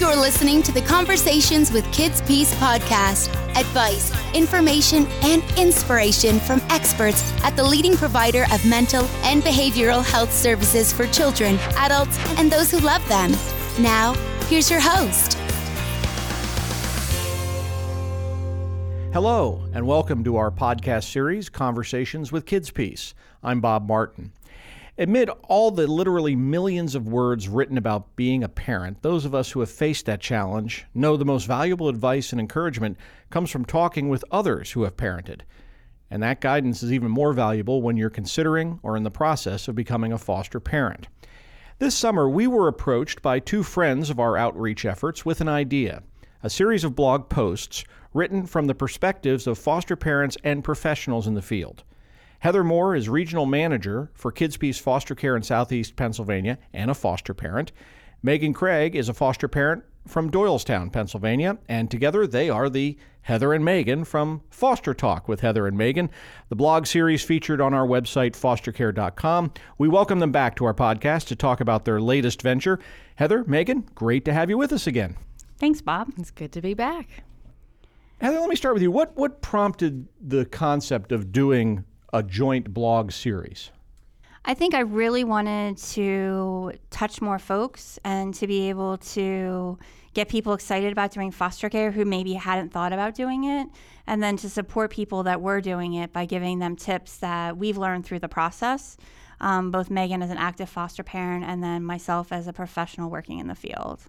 You're listening to the Conversations with KidsPeace podcast. Advice, information, and inspiration from experts at the leading provider of mental and behavioral health services for children, adults, and those who love them. Now, here's your host. Hello, and welcome to our podcast series, Conversations with KidsPeace. I'm Bob Martin. Amid all the literally millions of words written about being a parent, those of us who have faced that challenge know the most valuable advice and encouragement comes from talking with others who have parented. And that guidance is even more valuable when you're considering or in the process of becoming a foster parent. This summer, we were approached by two friends of our outreach efforts with an idea a series of blog posts written from the perspectives of foster parents and professionals in the field. Heather Moore is regional manager for KidsPeace Foster Care in Southeast Pennsylvania and a foster parent. Megan Craig is a foster parent from Doylestown, Pennsylvania, and together they are the Heather and Megan from Foster Talk with Heather and Megan, the blog series featured on our website, fostercare.com. We welcome them back to our podcast to talk about their latest venture. Heather, Megan, great to have you with us again. Thanks, Bob. It's good to be back. Heather, let me start with you. What, what prompted the concept of doing a joint blog series? I think I really wanted to touch more folks and to be able to get people excited about doing foster care who maybe hadn't thought about doing it, and then to support people that were doing it by giving them tips that we've learned through the process. Um, both Megan as an active foster parent and then myself as a professional working in the field.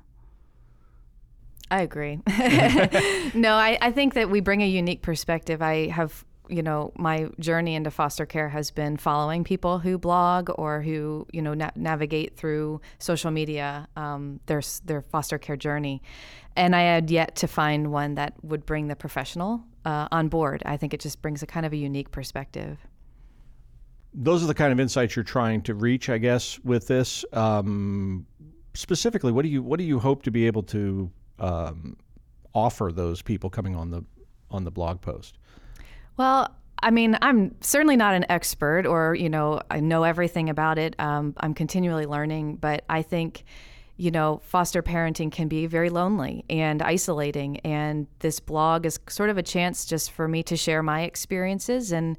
I agree. no, I, I think that we bring a unique perspective. I have you know, my journey into foster care has been following people who blog or who, you know, na- navigate through social media um, their their foster care journey, and I had yet to find one that would bring the professional uh, on board. I think it just brings a kind of a unique perspective. Those are the kind of insights you're trying to reach, I guess, with this. Um, specifically, what do you what do you hope to be able to um, offer those people coming on the on the blog post? Well, I mean, I'm certainly not an expert or, you know, I know everything about it. Um, I'm continually learning, but I think, you know, foster parenting can be very lonely and isolating. And this blog is sort of a chance just for me to share my experiences. And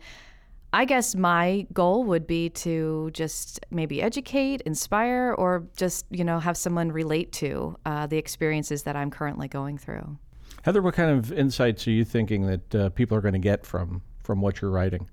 I guess my goal would be to just maybe educate, inspire, or just, you know, have someone relate to uh, the experiences that I'm currently going through. Heather, what kind of insights are you thinking that uh, people are going to get from from what you're writing?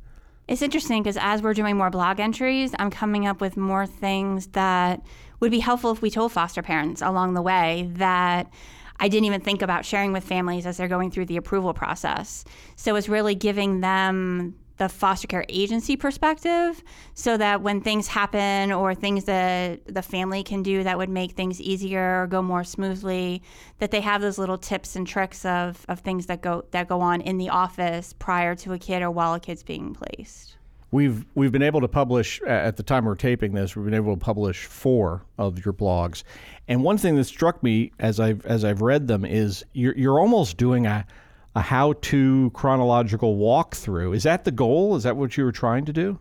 It's interesting because as we're doing more blog entries, I'm coming up with more things that would be helpful if we told foster parents along the way that I didn't even think about sharing with families as they're going through the approval process. So it's really giving them the foster care agency perspective so that when things happen or things that the family can do that would make things easier or go more smoothly that they have those little tips and tricks of, of things that go that go on in the office prior to a kid or while a kid's being placed We've we've been able to publish at the time we're taping this. We've been able to publish four of your blogs, and one thing that struck me as I've as I've read them is you're you're almost doing a a how to chronological walkthrough. Is that the goal? Is that what you were trying to do?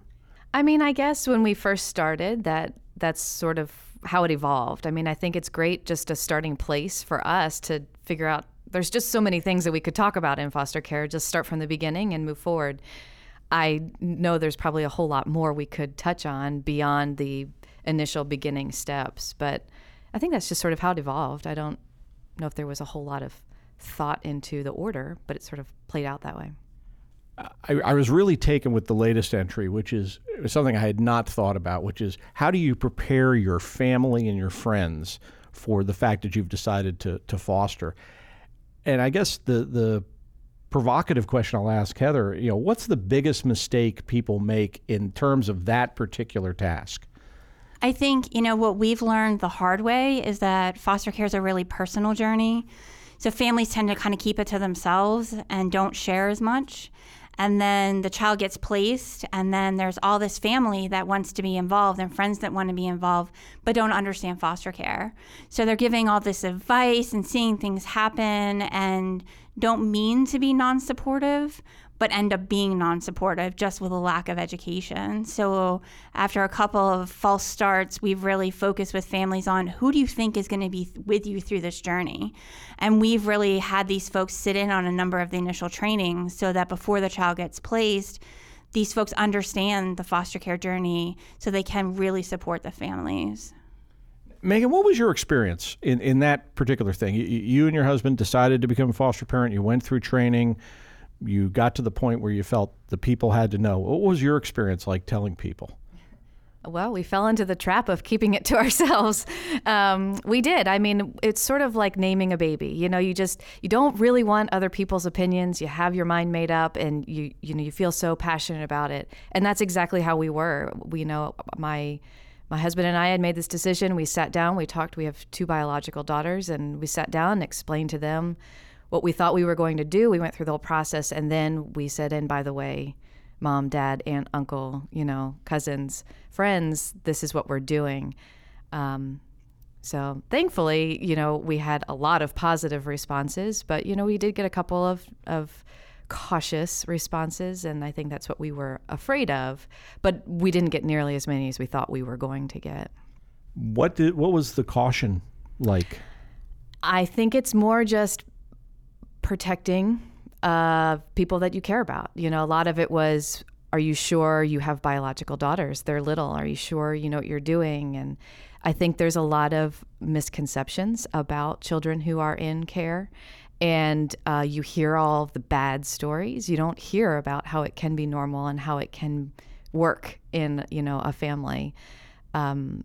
I mean, I guess when we first started, that that's sort of how it evolved. I mean, I think it's great just a starting place for us to figure out there's just so many things that we could talk about in foster care. Just start from the beginning and move forward. I know there's probably a whole lot more we could touch on beyond the initial beginning steps, but I think that's just sort of how it evolved. I don't know if there was a whole lot of thought into the order, but it sort of played out that way. I, I, was really taken with the latest entry, which is something I had not thought about, which is how do you prepare your family and your friends for the fact that you've decided to, to foster? And I guess the, the provocative question I'll ask Heather, you know, what's the biggest mistake people make in terms of that particular task? I think, you know, what we've learned the hard way is that foster care is a really personal journey. So families tend to kind of keep it to themselves and don't share as much. And then the child gets placed, and then there's all this family that wants to be involved and friends that want to be involved but don't understand foster care. So they're giving all this advice and seeing things happen and don't mean to be non supportive, but end up being non supportive just with a lack of education. So, after a couple of false starts, we've really focused with families on who do you think is going to be with you through this journey? And we've really had these folks sit in on a number of the initial trainings so that before the child gets placed, these folks understand the foster care journey so they can really support the families. Megan, what was your experience in, in that particular thing? You, you and your husband decided to become a foster parent. You went through training you got to the point where you felt the people had to know. What was your experience like telling people? Well, we fell into the trap of keeping it to ourselves. Um, we did. I mean, it's sort of like naming a baby. You know, you just you don't really want other people's opinions. You have your mind made up, and you you know you feel so passionate about it. And that's exactly how we were. We know my my husband and I had made this decision. We sat down. We talked. We have two biological daughters, and we sat down and explained to them what we thought we were going to do. We went through the whole process, and then we said, and by the way, mom, dad, aunt, uncle, you know, cousins, friends, this is what we're doing. Um, so thankfully, you know, we had a lot of positive responses, but you know, we did get a couple of of cautious responses, and I think that's what we were afraid of. But we didn't get nearly as many as we thought we were going to get. What did what was the caution like? I think it's more just protecting uh, people that you care about. You know, a lot of it was, are you sure you have biological daughters? They're little. Are you sure you know what you're doing? And I think there's a lot of misconceptions about children who are in care. And uh, you hear all the bad stories. You don't hear about how it can be normal and how it can work in, you know, a family. Um,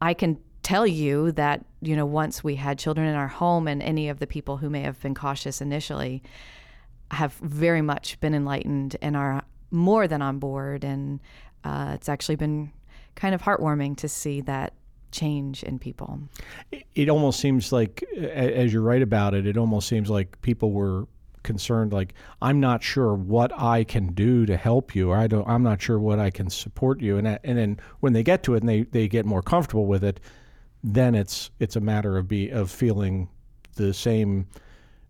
I can tell you that you know once we had children in our home and any of the people who may have been cautious initially have very much been enlightened and are more than on board. And uh, it's actually been kind of heartwarming to see that change in people. It almost seems like as you write about it it almost seems like people were concerned like i'm not sure what i can do to help you. I don't i'm not sure what i can support you. And and then when they get to it and they they get more comfortable with it then it's it's a matter of be of feeling the same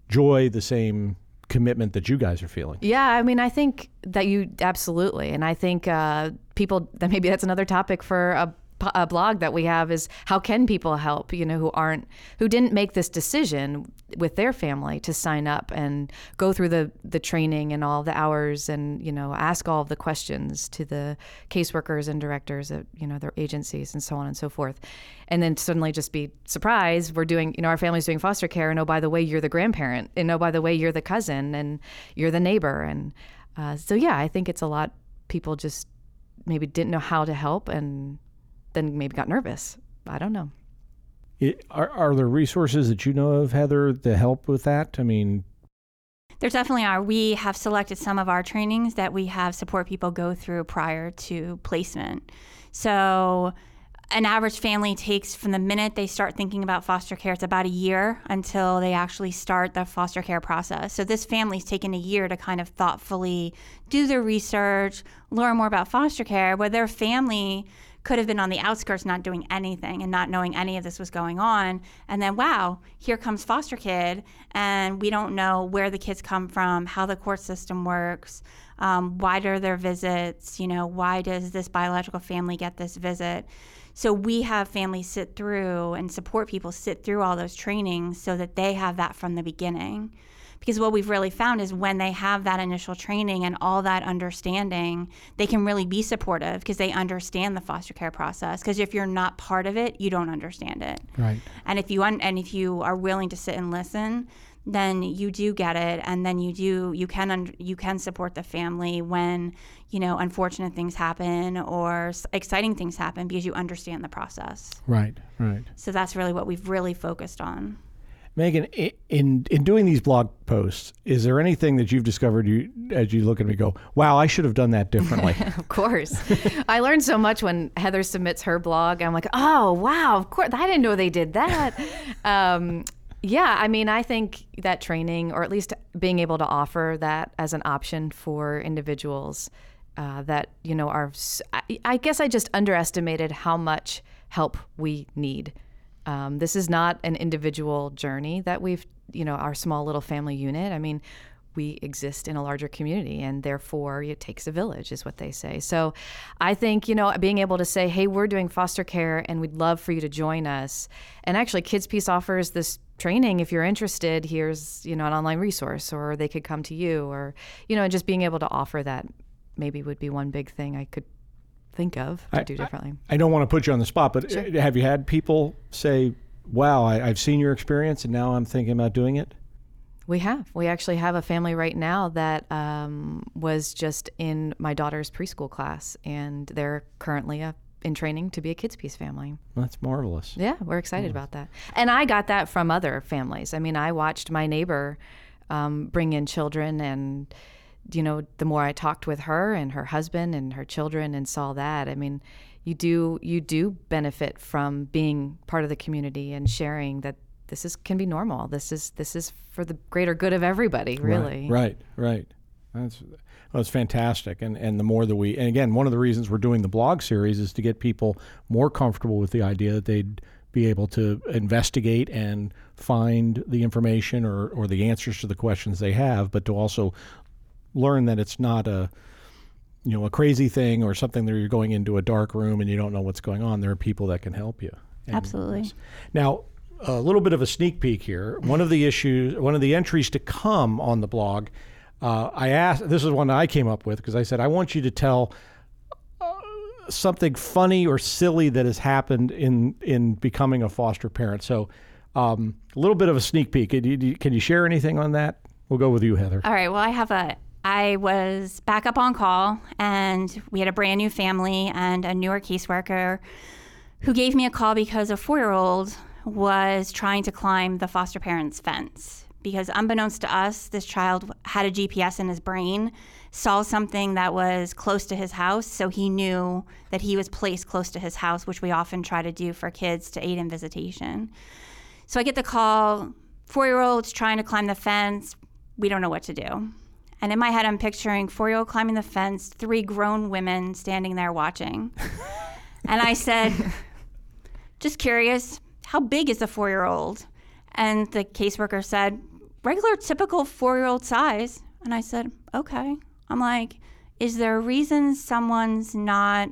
joy, the same commitment that you guys are feeling. Yeah, I mean, I think that you absolutely, and I think uh, people that maybe that's another topic for a a blog that we have is how can people help you know who aren't who didn't make this decision with their family to sign up and go through the the training and all the hours and you know ask all the questions to the caseworkers and directors at you know their agencies and so on and so forth. And then suddenly just be surprised we're doing you know our family's doing foster care and oh by the way you're the grandparent and oh by the way you're the cousin and you're the neighbor. And uh, so yeah i think it's a lot people just maybe didn't know how to help and then maybe got nervous. I don't know. It, are, are there resources that you know of, Heather, to help with that? I mean, there definitely are. We have selected some of our trainings that we have support people go through prior to placement. So, an average family takes from the minute they start thinking about foster care, it's about a year until they actually start the foster care process. So, this family's taken a year to kind of thoughtfully do their research, learn more about foster care, where their family could have been on the outskirts not doing anything and not knowing any of this was going on. And then wow here comes foster kid and we don't know where the kids come from how the court system works um, why are their visits you know why does this biological family get this visit? So we have families sit through and support people sit through all those trainings so that they have that from the beginning because what we've really found is when they have that initial training and all that understanding, they can really be supportive because they understand the foster care process. Because if you're not part of it, you don't understand it. Right. And if you un- and if you are willing to sit and listen, then you do get it, and then you do you can un- you can support the family when you know unfortunate things happen or exciting things happen because you understand the process. Right. Right. So that's really what we've really focused on. Megan, in in doing these blog posts, is there anything that you've discovered you as you look at me go, "Wow, I should have done that differently"? of course, I learned so much when Heather submits her blog. I'm like, "Oh, wow! Of course, I didn't know they did that." um, yeah, I mean, I think that training, or at least being able to offer that as an option for individuals uh, that you know are, I, I guess I just underestimated how much help we need um, this is not an individual journey that we've, you know, our small little family unit. I mean, we exist in a larger community and therefore it takes a village is what they say so i think you know being able to say hey we're doing foster care and we'd love for you to join us and actually KidsPeace offers this training if you're interested here's you know an online resource or they could come to you or you know just being able to offer that maybe would be one big thing i could think of to I, do differently I, I, don't want to put you on the spot but sure. have you had people say wow I, i've seen your experience and now i'm thinking about doing it we have. We actually have a family right now that um, was just in my daughter's preschool class, and they're currently a, in training to be a KidsPeace family. That's marvelous. Yeah, we're excited about that. And I got that from other families. I mean, I watched my neighbor um, bring in children, and you know, the more I talked with her and her husband and her children, and saw that, I mean, you do you do benefit from being part of the community and sharing that this is can be normal. This is this is for the greater good of everybody, really. Right, right. right. That's that's fantastic. And and the more that we and again, one of the reasons we're doing the blog series is to get people more comfortable with the idea that they'd be able to investigate and find the information or, or the answers to the questions they have, but to also learn that it's not a you know a crazy thing or something that you're going into a dark room and you don't know what's going on. There are people that can help you. And Absolutely. Now, a little bit of a sneak peek here. One of the issues, one of the entries to come on the blog, uh, I asked. This is one I came up with because I said I want you to tell uh, something funny or silly that has happened in in becoming a foster parent. So, um, a little bit of a sneak peek. Can you, can you share anything on that? We'll go with you, Heather. All right. Well, I have a. I was back up on call, and we had a brand new family and a newer caseworker who gave me a call because a four year old was trying to climb the foster parent's fence because unbeknownst to us, this child had a GPS in his brain, saw something that was close to his house, so he knew that he was placed close to his house, which we often try to do for kids to aid in visitation. So I get the call, four year olds trying to climb the fence. We don't know what to do. And in my head, I'm picturing four year old climbing the fence, three grown women standing there watching. and I said, just curious, how big is the four year old? And the caseworker said, regular, typical four year old size. And I said, okay. I'm like, is there a reason someone's not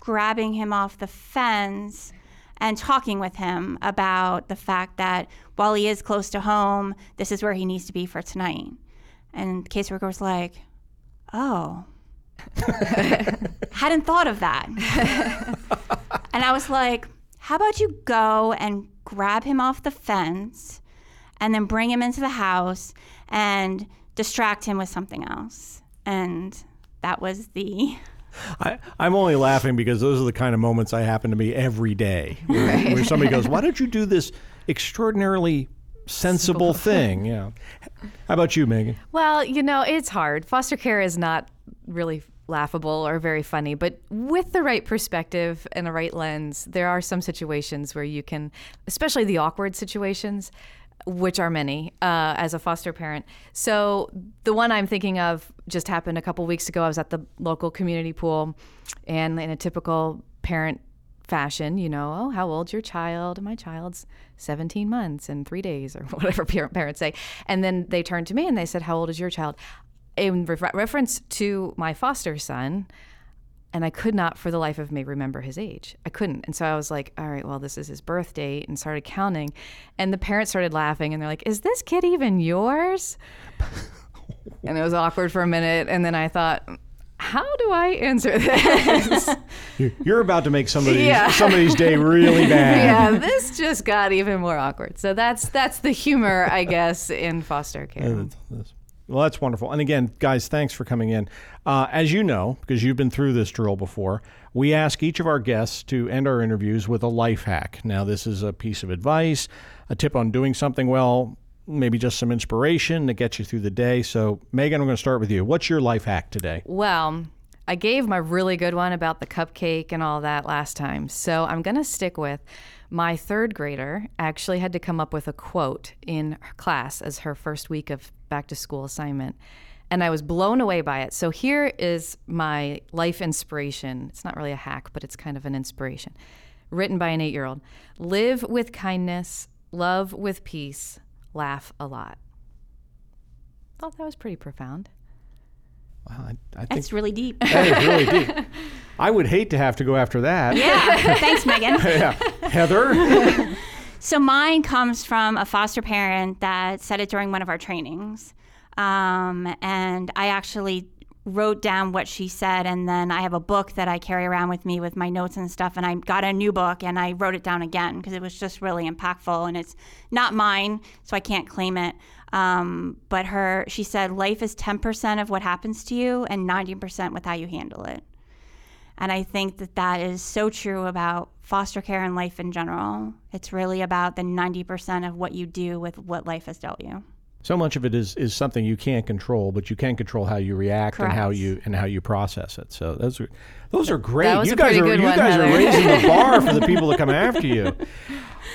grabbing him off the fence and talking with him about the fact that while he is close to home, this is where he needs to be for tonight? And the caseworker was like, oh. Hadn't thought of that. and I was like, how about you go and grab him off the fence and then bring him into the house and distract him with something else? And that was the. I, am only laughing because those are the kind of moments I happen to be every day where, right. where somebody goes, Why don't you do this extraordinarily sensible thing? Yeah. How about you, Megan? Well, you know, it's hard. Foster care is not really laughable or very funny, but with the right perspective and the right lens, there are some situations where you can, especially the awkward situations, which are many uh, as a foster parent. So the one I'm thinking of just happened a couple weeks ago. I was at the local community pool, and in a typical parent fashion, you know, oh, how old's your child? My child's 17 months and three days, or whatever parents say. And then they turned to me and they said, How old is your child? in re- reference to my foster son, and I could not for the life of me remember his age. I couldn't. And so I was like, all right, well, this is his birth date, and started counting. And the parents started laughing, and they're like, is this kid even yours? and it was awkward for a minute. And then I thought, how do I answer this? You're about to make somebody's yeah. somebody's day really bad. yeah, this just got even more awkward. So that's that's the humor, I guess, in foster care. Well, that's wonderful. And again, guys, thanks for coming in. Uh, as you know, because you've been through this drill before, we ask each of our guests to end our interviews with a life hack. Now, this is a piece of advice, a tip on doing something well, maybe just some inspiration to get you through the day. So, Megan, I'm going to start with you. What's your life hack today? Well, I gave my really good one about the cupcake and all that last time. So, I'm going to stick with my third grader actually had to come up with a quote in class as her first week of back to school assignment. And I was blown away by it. So here is my life inspiration. It's not really a hack, but it's kind of an inspiration. Written by an eight year old Live with kindness, love with peace, laugh a lot. thought that was pretty profound. Well, I, I think It's really deep. that is really deep. I would hate to have to go after that. yeah. Thanks, Megan. Yeah. Heather? So mine comes from a foster parent that said it during one of our trainings. Um, and I actually wrote down what she said and then I have a book that I carry around with me with my notes and stuff and I got a new book and I wrote it down again because it was just really impactful and it's not mine so I can't claim it um, but her she said life is 10% of what happens to you and 90% with how you handle it and I think that that is so true about foster care and life in general. It's really about the 90% of what you do with what life has dealt you. So much of it is, is something you can't control, but you can control how you react and how you and how you process it. So those are those are great. You guys are you one, guys are raising the bar for the people that come after you.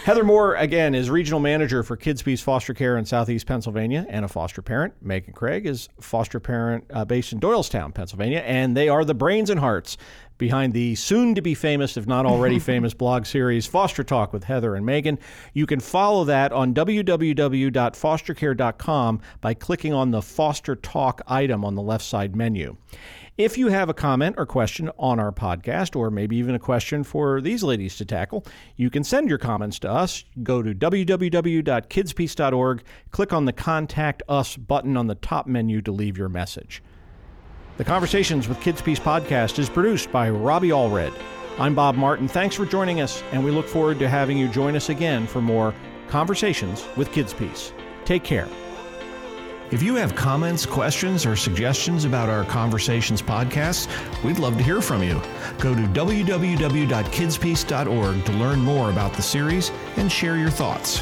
Heather Moore, again, is regional manager for KidsPeace Foster Care in Southeast Pennsylvania and a foster parent. Megan Craig is foster parent uh, based in Doylestown, Pennsylvania, and they are the brains and hearts behind the soon to be famous, if not already famous, blog series Foster Talk with Heather and Megan. You can follow that on www.fostercare.com by clicking on the Foster Talk item on the left side menu. If you have a comment or question on our podcast, or maybe even a question for these ladies to tackle, you can send your comments to us. Go to www.kidspeace.org, click on the Contact Us button on the top menu to leave your message. The Conversations with KidsPeace podcast is produced by Robbie Allred. I'm Bob Martin. Thanks for joining us, and we look forward to having you join us again for more Conversations with KidsPeace. Take care. If you have comments, questions, or suggestions about our Conversations podcast, we'd love to hear from you. Go to www.kidspeace.org to learn more about the series and share your thoughts.